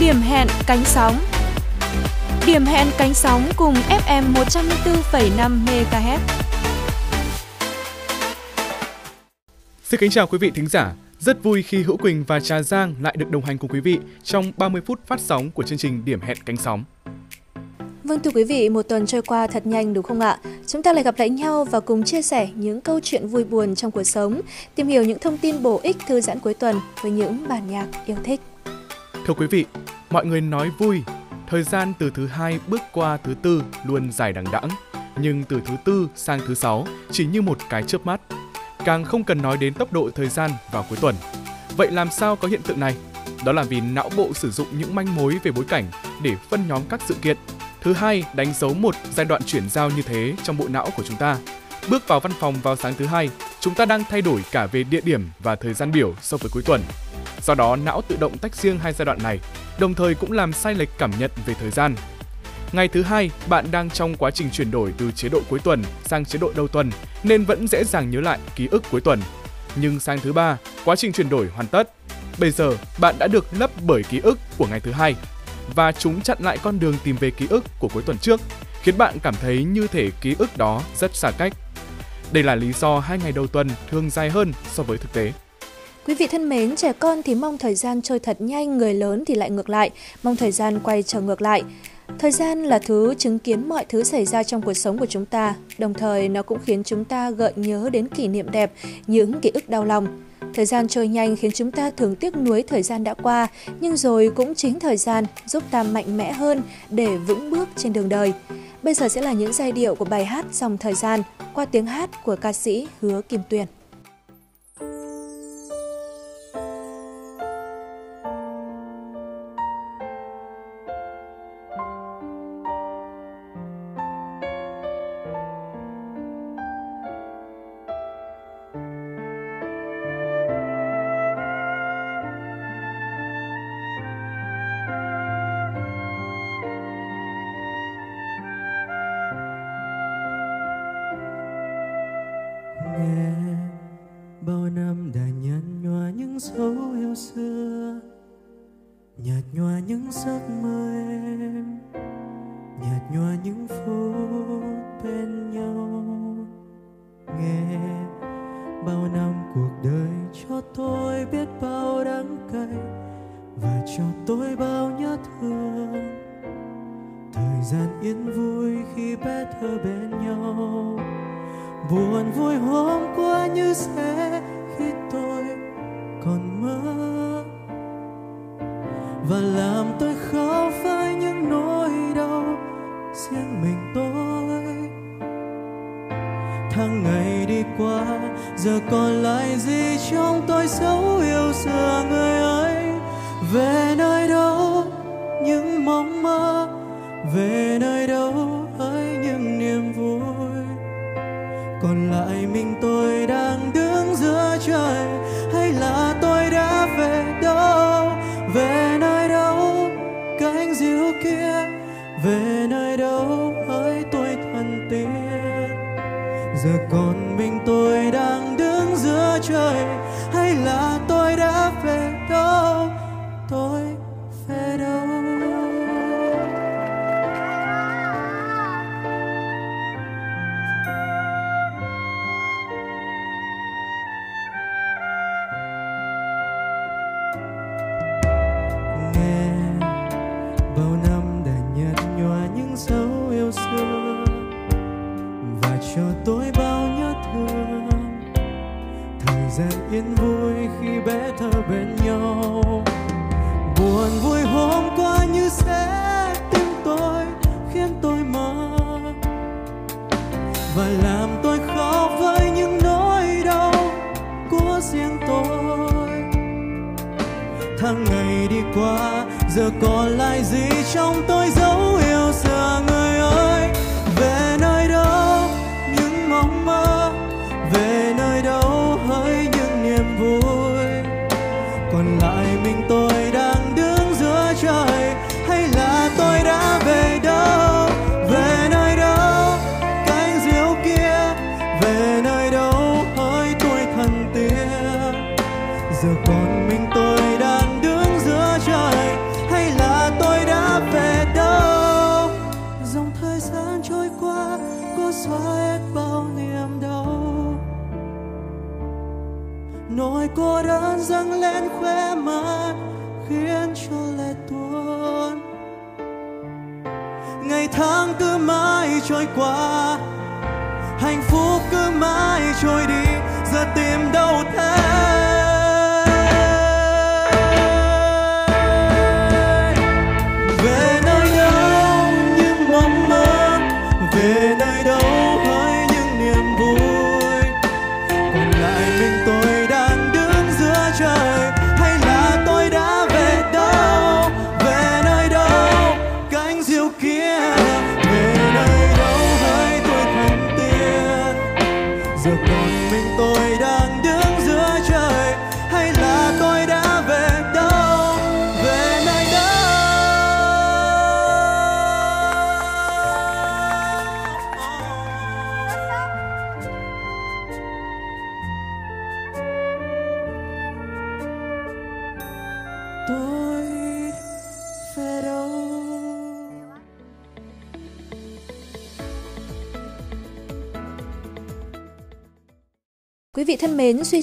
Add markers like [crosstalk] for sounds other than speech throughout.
Điểm hẹn cánh sóng Điểm hẹn cánh sóng cùng FM 104,5 MHz. Xin kính chào quý vị thính giả. Rất vui khi Hữu Quỳnh và Trà Giang lại được đồng hành cùng quý vị trong 30 phút phát sóng của chương trình Điểm hẹn cánh sóng. Vâng thưa quý vị, một tuần trôi qua thật nhanh đúng không ạ? Chúng ta lại gặp lại nhau và cùng chia sẻ những câu chuyện vui buồn trong cuộc sống, tìm hiểu những thông tin bổ ích thư giãn cuối tuần với những bản nhạc yêu thích. Thưa quý vị, mọi người nói vui, thời gian từ thứ hai bước qua thứ tư luôn dài đằng đẵng, nhưng từ thứ tư sang thứ sáu chỉ như một cái chớp mắt. Càng không cần nói đến tốc độ thời gian vào cuối tuần. Vậy làm sao có hiện tượng này? Đó là vì não bộ sử dụng những manh mối về bối cảnh để phân nhóm các sự kiện. Thứ hai, đánh dấu một giai đoạn chuyển giao như thế trong bộ não của chúng ta. Bước vào văn phòng vào sáng thứ hai, chúng ta đang thay đổi cả về địa điểm và thời gian biểu so với cuối tuần. Do đó, não tự động tách riêng hai giai đoạn này, đồng thời cũng làm sai lệch cảm nhận về thời gian. Ngày thứ hai, bạn đang trong quá trình chuyển đổi từ chế độ cuối tuần sang chế độ đầu tuần nên vẫn dễ dàng nhớ lại ký ức cuối tuần. Nhưng sang thứ ba, quá trình chuyển đổi hoàn tất. Bây giờ, bạn đã được lấp bởi ký ức của ngày thứ hai và chúng chặn lại con đường tìm về ký ức của cuối tuần trước, khiến bạn cảm thấy như thể ký ức đó rất xa cách. Đây là lý do hai ngày đầu tuần thường dài hơn so với thực tế. Quý vị thân mến, trẻ con thì mong thời gian trôi thật nhanh, người lớn thì lại ngược lại, mong thời gian quay trở ngược lại. Thời gian là thứ chứng kiến mọi thứ xảy ra trong cuộc sống của chúng ta, đồng thời nó cũng khiến chúng ta gợi nhớ đến kỷ niệm đẹp, những ký ức đau lòng. Thời gian trôi nhanh khiến chúng ta thường tiếc nuối thời gian đã qua, nhưng rồi cũng chính thời gian giúp ta mạnh mẽ hơn để vững bước trên đường đời. Bây giờ sẽ là những giai điệu của bài hát Dòng Thời gian qua tiếng hát của ca sĩ Hứa Kim Tuyền. tôi bao nhớ thương. Thời gian yên vui khi bé thơ bên nhau. Buồn vui hôm light up.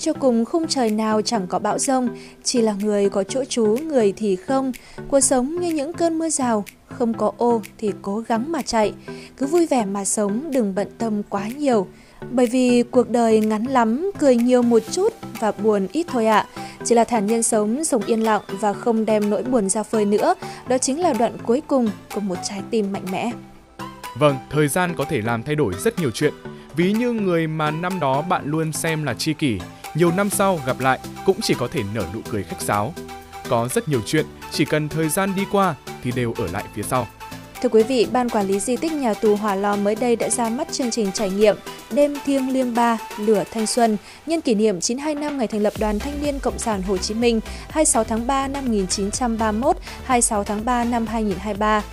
Cho cùng khung trời nào chẳng có bão rông, chỉ là người có chỗ trú, người thì không. Cuộc sống như những cơn mưa rào, không có ô thì cố gắng mà chạy. Cứ vui vẻ mà sống, đừng bận tâm quá nhiều. Bởi vì cuộc đời ngắn lắm, cười nhiều một chút và buồn ít thôi ạ. À. Chỉ là thản nhiên sống, sống yên lặng và không đem nỗi buồn ra phơi nữa. Đó chính là đoạn cuối cùng của một trái tim mạnh mẽ. Vâng, thời gian có thể làm thay đổi rất nhiều chuyện Ví như người mà năm đó bạn luôn xem là tri kỷ, nhiều năm sau gặp lại cũng chỉ có thể nở nụ cười khách sáo. Có rất nhiều chuyện, chỉ cần thời gian đi qua thì đều ở lại phía sau. Thưa quý vị, Ban Quản lý Di tích Nhà tù Hỏa Lò mới đây đã ra mắt chương trình trải nghiệm Đêm thiêng liêng ba Lửa Thanh Xuân nhân kỷ niệm 92 năm ngày thành lập Đoàn Thanh niên Cộng sản Hồ Chí Minh 26 tháng 3 năm 1931, 26 tháng 3 năm 2023.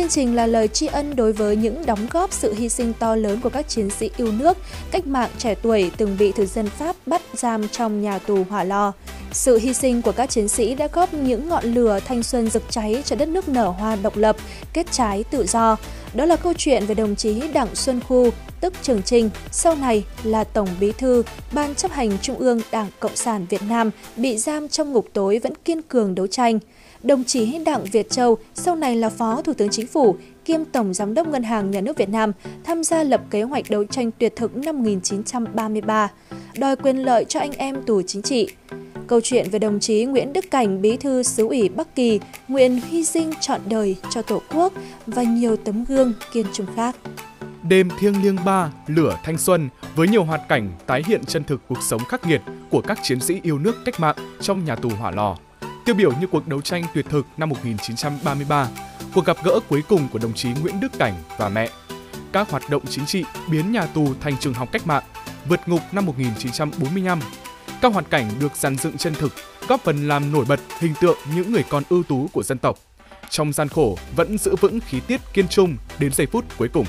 Chương trình là lời tri ân đối với những đóng góp sự hy sinh to lớn của các chiến sĩ yêu nước, cách mạng trẻ tuổi từng bị thực dân Pháp bắt giam trong nhà tù hỏa lò. Sự hy sinh của các chiến sĩ đã góp những ngọn lửa thanh xuân rực cháy cho đất nước nở hoa độc lập, kết trái tự do. Đó là câu chuyện về đồng chí Đặng Xuân Khu, tức Trường Trinh, sau này là Tổng Bí thư, Ban chấp hành Trung ương Đảng Cộng sản Việt Nam bị giam trong ngục tối vẫn kiên cường đấu tranh đồng chí Đặng Việt Châu, sau này là Phó Thủ tướng Chính phủ, kiêm Tổng Giám đốc Ngân hàng Nhà nước Việt Nam, tham gia lập kế hoạch đấu tranh tuyệt thực năm 1933, đòi quyền lợi cho anh em tù chính trị. Câu chuyện về đồng chí Nguyễn Đức Cảnh, bí thư xứ ủy Bắc Kỳ, nguyện hy sinh trọn đời cho Tổ quốc và nhiều tấm gương kiên trung khác. Đêm thiêng liêng ba, lửa thanh xuân với nhiều hoạt cảnh tái hiện chân thực cuộc sống khắc nghiệt của các chiến sĩ yêu nước cách mạng trong nhà tù hỏa lò tiêu biểu như cuộc đấu tranh tuyệt thực năm 1933, cuộc gặp gỡ cuối cùng của đồng chí Nguyễn Đức Cảnh và mẹ, các hoạt động chính trị biến nhà tù thành trường học cách mạng, vượt ngục năm 1945, các hoàn cảnh được dàn dựng chân thực, góp phần làm nổi bật hình tượng những người con ưu tú của dân tộc. Trong gian khổ vẫn giữ vững khí tiết kiên trung đến giây phút cuối cùng.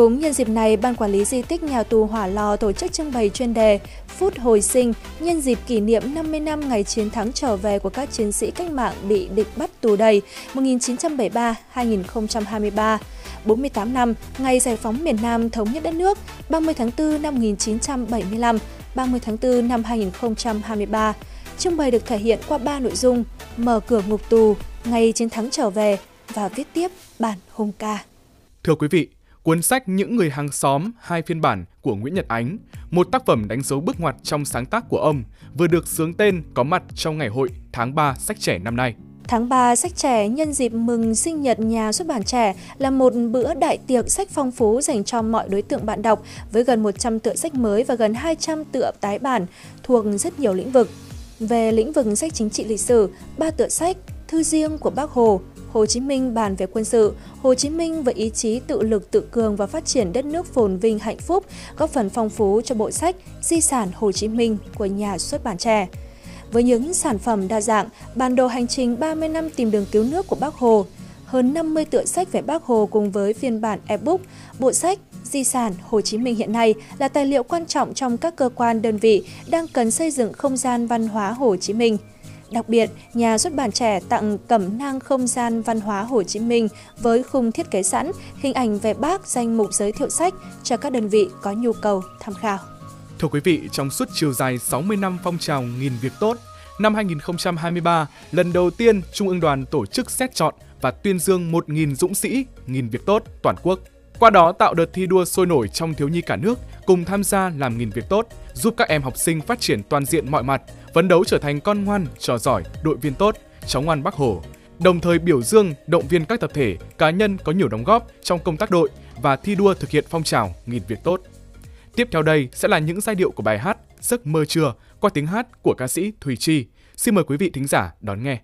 Cũng nhân dịp này, Ban Quản lý Di tích Nhà tù Hỏa Lò tổ chức trưng bày chuyên đề Phút hồi sinh nhân dịp kỷ niệm 50 năm ngày chiến thắng trở về của các chiến sĩ cách mạng bị địch bắt tù đầy 1973-2023. 48 năm ngày giải phóng miền Nam thống nhất đất nước 30 tháng 4 năm 1975, 30 tháng 4 năm 2023. Trưng bày được thể hiện qua 3 nội dung: mở cửa ngục tù, ngày chiến thắng trở về và viết tiếp bản hùng ca. Thưa quý vị, Cuốn sách Những người hàng xóm, hai phiên bản của Nguyễn Nhật Ánh, một tác phẩm đánh dấu bước ngoặt trong sáng tác của ông, vừa được sướng tên có mặt trong ngày hội tháng 3 sách trẻ năm nay. Tháng 3 sách trẻ nhân dịp mừng sinh nhật nhà xuất bản trẻ là một bữa đại tiệc sách phong phú dành cho mọi đối tượng bạn đọc với gần 100 tựa sách mới và gần 200 tựa tái bản thuộc rất nhiều lĩnh vực. Về lĩnh vực sách chính trị lịch sử, ba tựa sách Thư riêng của Bác Hồ, Hồ Chí Minh bàn về quân sự, Hồ Chí Minh với ý chí tự lực tự cường và phát triển đất nước phồn vinh hạnh phúc, góp phần phong phú cho bộ sách Di sản Hồ Chí Minh của nhà xuất bản trẻ. Với những sản phẩm đa dạng, bản đồ hành trình 30 năm tìm đường cứu nước của Bác Hồ, hơn 50 tựa sách về Bác Hồ cùng với phiên bản ebook, bộ sách Di sản Hồ Chí Minh hiện nay là tài liệu quan trọng trong các cơ quan đơn vị đang cần xây dựng không gian văn hóa Hồ Chí Minh – Đặc biệt, nhà xuất bản trẻ tặng cẩm nang không gian văn hóa Hồ Chí Minh với khung thiết kế sẵn, hình ảnh về bác danh mục giới thiệu sách cho các đơn vị có nhu cầu tham khảo. Thưa quý vị, trong suốt chiều dài 60 năm phong trào nghìn việc tốt, năm 2023, lần đầu tiên Trung ương đoàn tổ chức xét chọn và tuyên dương 1.000 dũng sĩ nghìn việc tốt toàn quốc. Qua đó tạo đợt thi đua sôi nổi trong thiếu nhi cả nước cùng tham gia làm nghìn việc tốt, giúp các em học sinh phát triển toàn diện mọi mặt, phấn đấu trở thành con ngoan, trò giỏi, đội viên tốt, cháu ngoan Bác Hồ. Đồng thời biểu dương, động viên các tập thể, cá nhân có nhiều đóng góp trong công tác đội và thi đua thực hiện phong trào nghìn việc tốt. Tiếp theo đây sẽ là những giai điệu của bài hát Giấc mơ trưa qua tiếng hát của ca sĩ Thùy Chi. Xin mời quý vị thính giả đón nghe.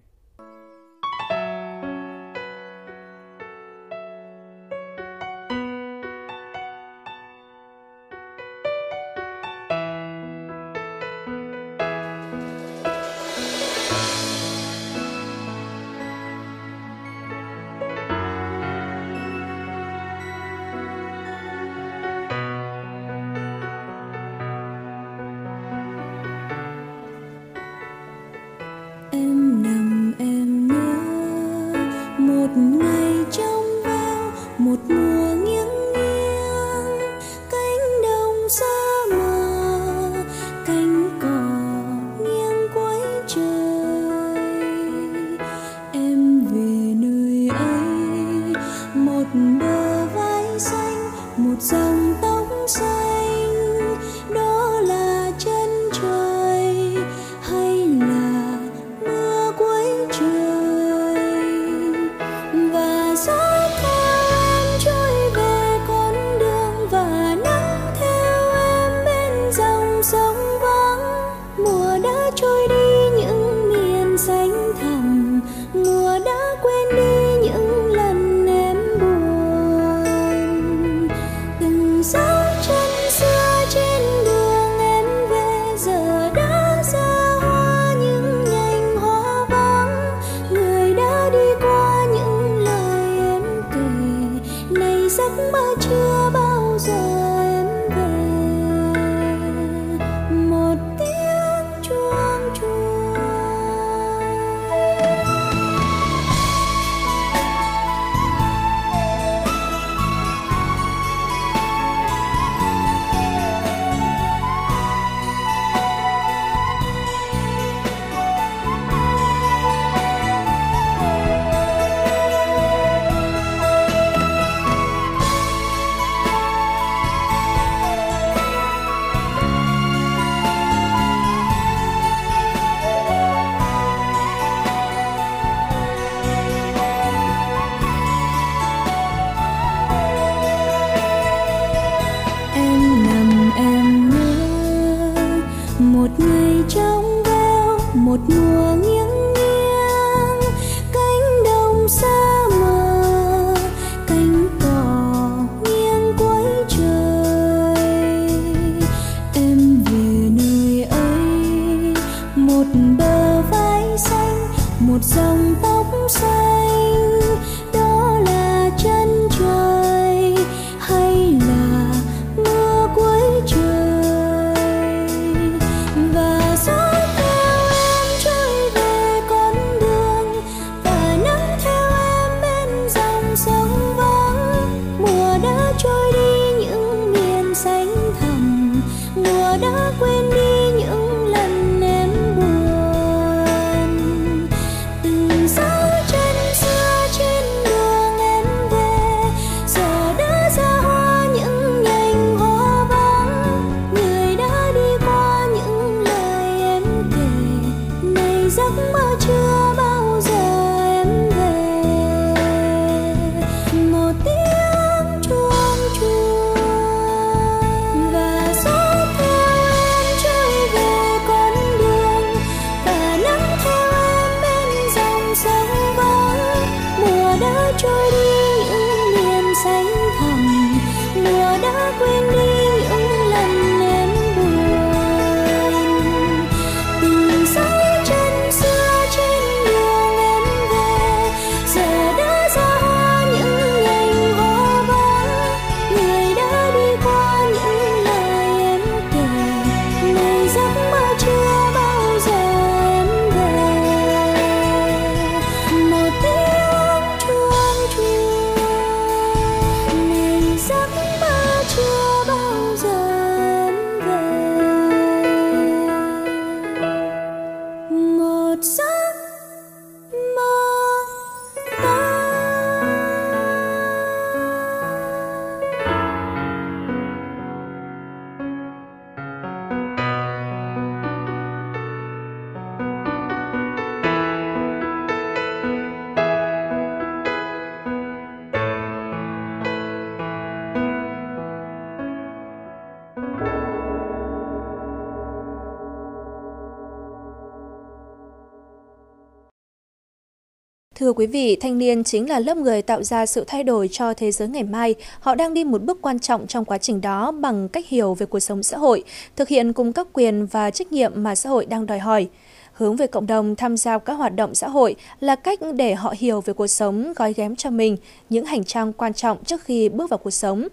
Thưa quý vị, thanh niên chính là lớp người tạo ra sự thay đổi cho thế giới ngày mai. Họ đang đi một bước quan trọng trong quá trình đó bằng cách hiểu về cuộc sống xã hội, thực hiện cùng các quyền và trách nhiệm mà xã hội đang đòi hỏi. Hướng về cộng đồng tham gia các hoạt động xã hội là cách để họ hiểu về cuộc sống gói ghém cho mình những hành trang quan trọng trước khi bước vào cuộc sống.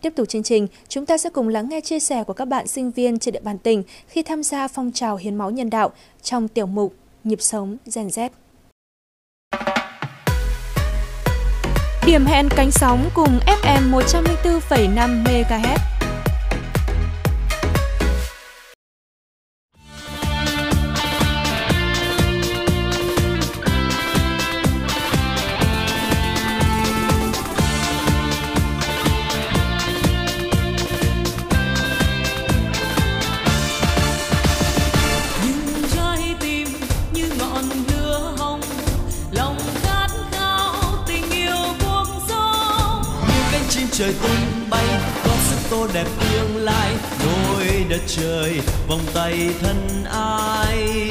Tiếp tục chương trình, chúng ta sẽ cùng lắng nghe chia sẻ của các bạn sinh viên trên địa bàn tỉnh khi tham gia phong trào hiến máu nhân đạo trong tiểu mục Nhịp sống Gen Z. Điểm hẹn cánh sóng cùng FM 104,5 MHz. Trời tung bay gót sức tô đẹp tương lai nối đất trời vòng tay thân ai.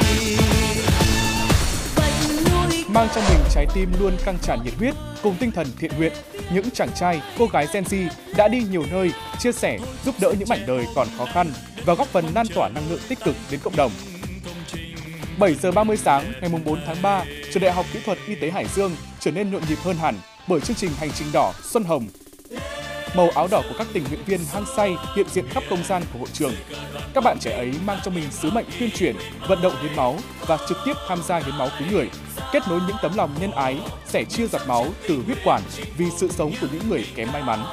Mang trong mình trái tim luôn căng tràn nhiệt huyết cùng tinh thần thiện nguyện những chàng trai cô gái Gen Z đã đi nhiều nơi chia sẻ giúp đỡ những mảnh đời còn khó khăn và góp phần lan tỏa năng lượng tích cực đến cộng đồng. 7 giờ 30 sáng ngày 4 tháng 3, Trường Đại học Kỹ thuật Y tế Hải Dương trở nên nhộn nhịp hơn hẳn bởi chương trình Hành trình đỏ Xuân Hồng Màu áo đỏ của các tình nguyện viên hăng say hiện diện khắp không gian của hội trường. Các bạn trẻ ấy mang trong mình sứ mệnh tuyên truyền, vận động hiến máu và trực tiếp tham gia hiến máu cứu người, kết nối những tấm lòng nhân ái, sẻ chia giọt máu từ huyết quản vì sự sống của những người kém may mắn.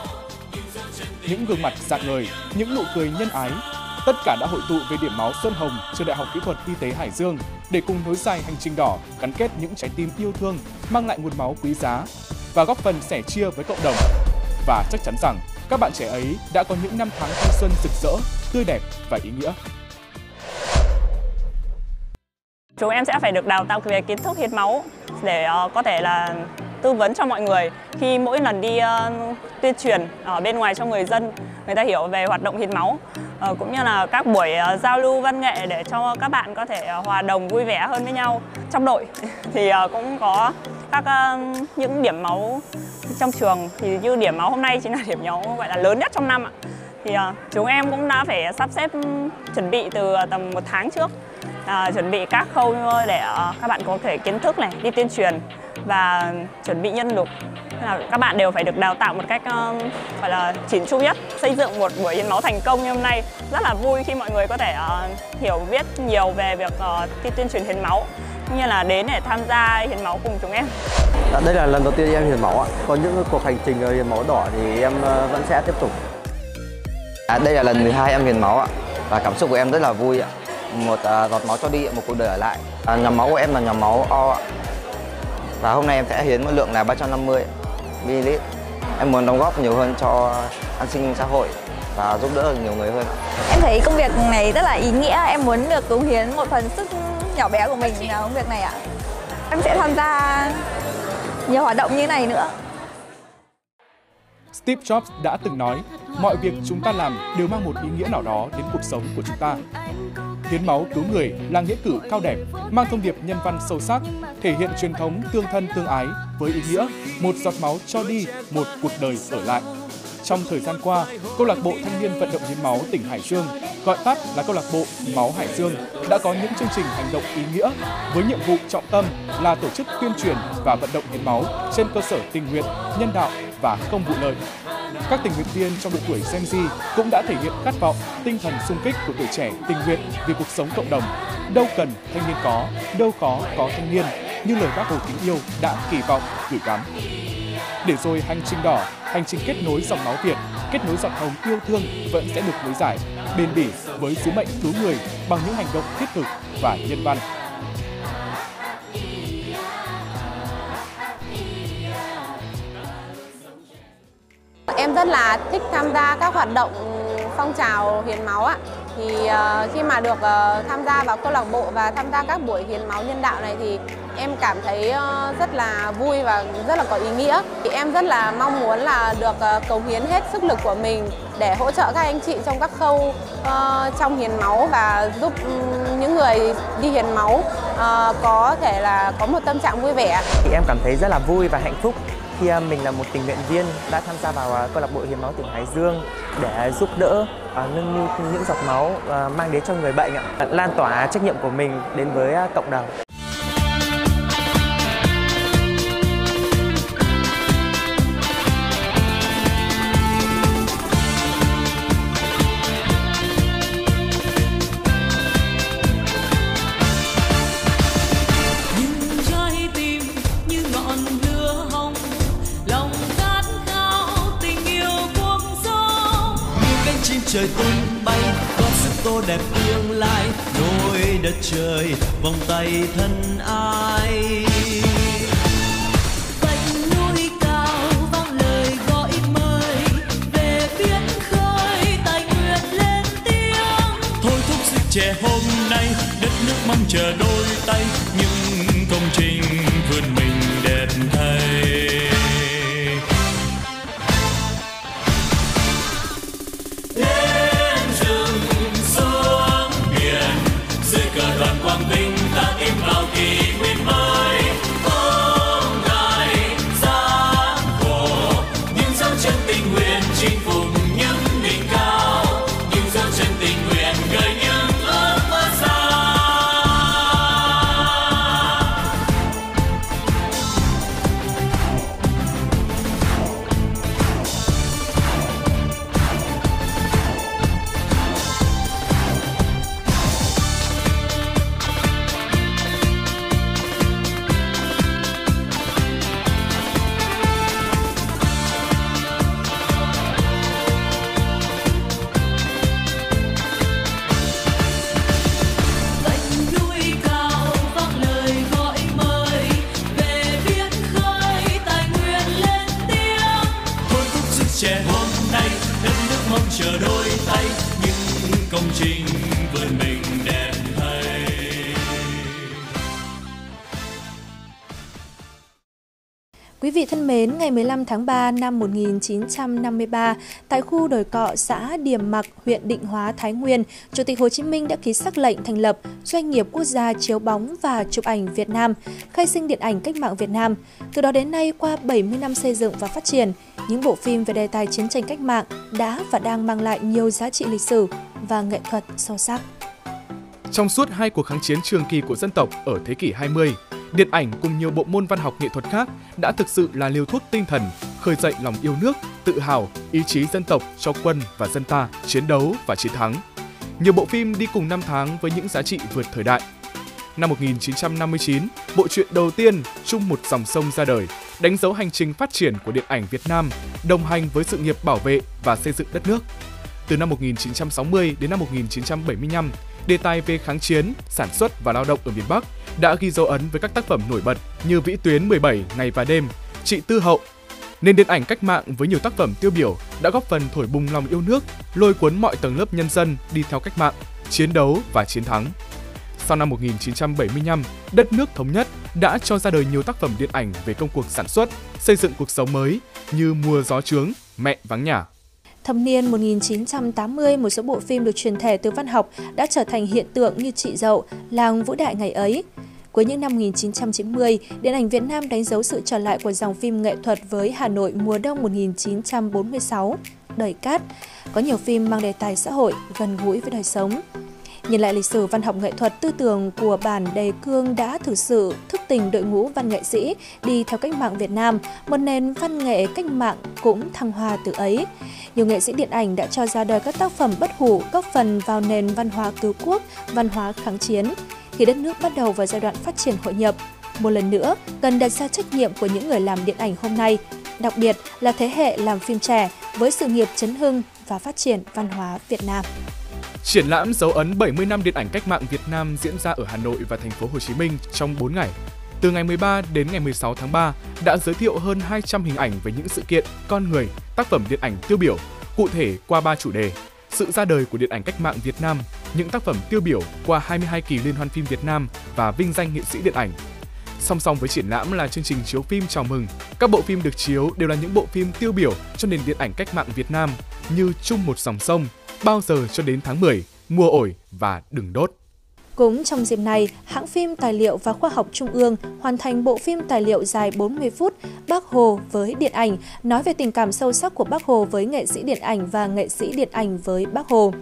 Những gương mặt dạng người, những nụ cười nhân ái, tất cả đã hội tụ về điểm máu Xuân Hồng trường Đại học Kỹ thuật Y tế Hải Dương để cùng nối dài hành trình đỏ, gắn kết những trái tim yêu thương, mang lại nguồn máu quý giá và góp phần sẻ chia với cộng đồng và chắc chắn rằng các bạn trẻ ấy đã có những năm tháng thanh xuân rực rỡ, tươi đẹp và ý nghĩa. Chúng em sẽ phải được đào tạo về kiến thức hiến máu để ờ, có thể là tư vấn cho mọi người khi mỗi lần đi uh, tuyên truyền ở bên ngoài cho người dân người ta hiểu về hoạt động hiến máu uh, cũng như là các buổi uh, giao lưu văn nghệ để cho các bạn có thể uh, hòa đồng vui vẻ hơn với nhau trong đội [laughs] thì uh, cũng có các uh, những điểm máu trong trường. Thì như điểm máu hôm nay chính là điểm máu gọi là lớn nhất trong năm ạ. Thì uh, chúng em cũng đã phải sắp xếp chuẩn bị từ ờ, tầm một tháng trước. Uh, chuẩn bị các khâu để uh, các bạn có thể kiến thức này đi tuyên truyền và chuẩn bị nhân lực. Là các bạn đều phải được đào tạo một cách uh, gọi là chỉn chu nhất xây dựng một buổi hiến máu thành công như hôm nay. Rất là vui khi mọi người có thể uh, hiểu biết nhiều về việc uh, tuyên truyền hiến máu như là đến để tham gia hiến máu cùng chúng em. Dạ, đây là lần đầu tiên em hiến máu ạ. Có những cuộc hành trình hiến máu đỏ thì em vẫn sẽ tiếp tục. À, đây là lần thứ hai em hiến máu ạ. Và cảm xúc của em rất là vui ạ. Một uh, giọt máu cho đi, một cuộc đời ở lại. À, nhóm máu của em là nhóm máu O ạ. Và hôm nay em sẽ hiến một lượng là 350 ml. Em muốn đóng góp nhiều hơn cho an sinh xã hội và giúp đỡ được nhiều người hơn. Em thấy công việc này rất là ý nghĩa. Em muốn được cống hiến một phần sức nhỏ bé của mình vào công việc này ạ. Em sẽ tham gia nhiều hoạt động như này nữa. Steve Jobs đã từng nói, mọi việc chúng ta làm đều mang một ý nghĩa nào đó đến cuộc sống của chúng ta. Hiến máu cứu người là nghĩa cử cao đẹp, mang thông điệp nhân văn sâu sắc, thể hiện truyền thống tương thân tương ái với ý nghĩa một giọt máu cho đi, một cuộc đời ở lại. Trong thời gian qua, câu lạc bộ thanh niên vận động hiến máu tỉnh Hải Dương, gọi tắt là câu lạc bộ Máu Hải Dương, đã có những chương trình hành động ý nghĩa với nhiệm vụ trọng tâm là tổ chức tuyên truyền và vận động hiến máu trên cơ sở tình nguyện, nhân đạo và không vụ lợi. Các tình nguyện viên trong độ tuổi Gen Z cũng đã thể hiện khát vọng, tinh thần sung kích của tuổi trẻ tình nguyện vì cuộc sống cộng đồng. Đâu cần thanh niên có, đâu có có thanh niên, như lời bác Hồ kính yêu đã kỳ vọng gửi gắm. Để rồi hành trình đỏ, hành trình kết nối dòng máu Việt, kết nối giọt hồng yêu thương vẫn sẽ được nối giải, bền bỉ với sứ mệnh cứu người bằng những hành động thiết thực và nhân văn. Em rất là thích tham gia các hoạt động phong trào hiến máu ạ thì uh, khi mà được uh, tham gia vào câu lạc bộ và tham gia các buổi hiến máu nhân đạo này thì em cảm thấy uh, rất là vui và rất là có ý nghĩa. Thì em rất là mong muốn là được uh, cống hiến hết sức lực của mình để hỗ trợ các anh chị trong các khâu uh, trong hiến máu và giúp um, những người đi hiến máu uh, có thể là có một tâm trạng vui vẻ. Thì em cảm thấy rất là vui và hạnh phúc khi mình là một tình nguyện viên đã tham gia vào à, câu lạc bộ hiến máu tỉnh Hải Dương để giúp đỡ à, nâng niu những giọt máu à, mang đến cho người bệnh ạ, lan tỏa trách nhiệm của mình đến với cộng đồng. Sức tương lai nối đất trời vòng tay thân ai. Núi cao vang lời gọi mời về khơi nguyện lên tiếng. Thôi thúc trẻ hôm nay, đất nước mong chờ đôi 15 tháng 3 năm 1953, tại khu đồi cọ xã Điểm Mặc, huyện Định Hóa, Thái Nguyên, Chủ tịch Hồ Chí Minh đã ký sắc lệnh thành lập Doanh nghiệp Quốc gia chiếu bóng và chụp ảnh Việt Nam, khai sinh điện ảnh cách mạng Việt Nam. Từ đó đến nay, qua 70 năm xây dựng và phát triển, những bộ phim về đề tài chiến tranh cách mạng đã và đang mang lại nhiều giá trị lịch sử và nghệ thuật sâu sắc. Trong suốt hai cuộc kháng chiến trường kỳ của dân tộc ở thế kỷ 20, điện ảnh cùng nhiều bộ môn văn học nghệ thuật khác đã thực sự là liều thuốc tinh thần, khơi dậy lòng yêu nước, tự hào, ý chí dân tộc cho quân và dân ta chiến đấu và chiến thắng. Nhiều bộ phim đi cùng năm tháng với những giá trị vượt thời đại. Năm 1959, bộ truyện đầu tiên chung một dòng sông ra đời, đánh dấu hành trình phát triển của điện ảnh Việt Nam, đồng hành với sự nghiệp bảo vệ và xây dựng đất nước. Từ năm 1960 đến năm 1975, đề tài về kháng chiến, sản xuất và lao động ở miền Bắc đã ghi dấu ấn với các tác phẩm nổi bật như Vĩ tuyến 17 ngày và đêm, Chị Tư Hậu. Nên điện ảnh cách mạng với nhiều tác phẩm tiêu biểu đã góp phần thổi bùng lòng yêu nước, lôi cuốn mọi tầng lớp nhân dân đi theo cách mạng, chiến đấu và chiến thắng. Sau năm 1975, đất nước thống nhất đã cho ra đời nhiều tác phẩm điện ảnh về công cuộc sản xuất, xây dựng cuộc sống mới như Mùa gió trướng, Mẹ vắng nhà. Thập niên 1980, một số bộ phim được truyền thể từ văn học đã trở thành hiện tượng như Chị Dậu, Làng Vũ Đại ngày ấy. Cuối những năm 1990, điện ảnh Việt Nam đánh dấu sự trở lại của dòng phim nghệ thuật với Hà Nội mùa đông 1946, Đời Cát. Có nhiều phim mang đề tài xã hội, gần gũi với đời sống. Nhìn lại lịch sử văn học nghệ thuật tư tưởng của bản Đề Cương đã thực sự thức tình đội ngũ văn nghệ sĩ đi theo cách mạng Việt Nam, một nền văn nghệ cách mạng cũng thăng hoa từ ấy. Nhiều nghệ sĩ điện ảnh đã cho ra đời các tác phẩm bất hủ góp phần vào nền văn hóa cứu quốc, văn hóa kháng chiến. Khi đất nước bắt đầu vào giai đoạn phát triển hội nhập, một lần nữa cần đặt ra trách nhiệm của những người làm điện ảnh hôm nay, đặc biệt là thế hệ làm phim trẻ với sự nghiệp chấn hưng và phát triển văn hóa Việt Nam. Triển lãm dấu ấn 70 năm điện ảnh cách mạng Việt Nam diễn ra ở Hà Nội và thành phố Hồ Chí Minh trong 4 ngày. Từ ngày 13 đến ngày 16 tháng 3 đã giới thiệu hơn 200 hình ảnh về những sự kiện, con người, tác phẩm điện ảnh tiêu biểu, cụ thể qua 3 chủ đề: sự ra đời của điện ảnh cách mạng Việt Nam, những tác phẩm tiêu biểu qua 22 kỳ liên hoan phim Việt Nam và vinh danh nghệ sĩ điện ảnh. Song song với triển lãm là chương trình chiếu phim chào mừng, các bộ phim được chiếu đều là những bộ phim tiêu biểu cho nền điện ảnh cách mạng Việt Nam như Chung một dòng sông, Bao giờ cho đến tháng 10, mua ổi và Đừng đốt. Cũng trong dịp này, hãng phim Tài liệu và Khoa học Trung ương hoàn thành bộ phim tài liệu dài 40 phút Bác Hồ với điện ảnh, nói về tình cảm sâu sắc của Bác Hồ với nghệ sĩ điện ảnh và nghệ sĩ điện ảnh với Bác Hồ.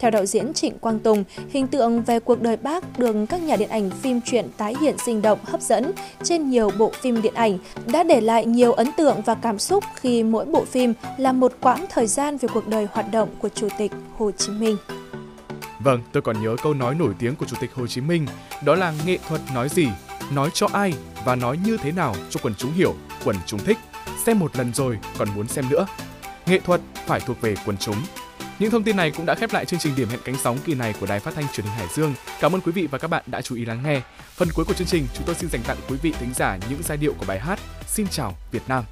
Theo đạo diễn Trịnh Quang Tùng, hình tượng về cuộc đời bác được các nhà điện ảnh phim truyện tái hiện sinh động hấp dẫn trên nhiều bộ phim điện ảnh đã để lại nhiều ấn tượng và cảm xúc khi mỗi bộ phim là một quãng thời gian về cuộc đời hoạt động của Chủ tịch Hồ Chí Minh. Vâng, tôi còn nhớ câu nói nổi tiếng của Chủ tịch Hồ Chí Minh, đó là nghệ thuật nói gì, nói cho ai và nói như thế nào cho quần chúng hiểu, quần chúng thích. Xem một lần rồi còn muốn xem nữa. Nghệ thuật phải thuộc về quần chúng. Những thông tin này cũng đã khép lại chương trình điểm hẹn cánh sóng kỳ này của Đài Phát thanh Truyền hình Hải Dương. Cảm ơn quý vị và các bạn đã chú ý lắng nghe. Phần cuối của chương trình, chúng tôi xin dành tặng quý vị thính giả những giai điệu của bài hát Xin chào Việt Nam.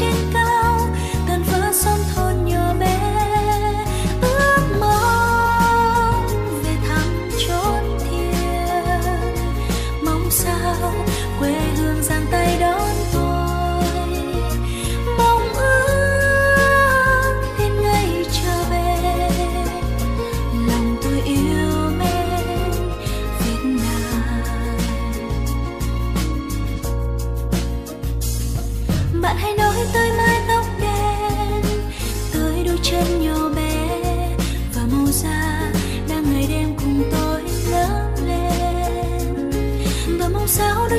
Thắng mây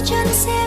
chân sẽ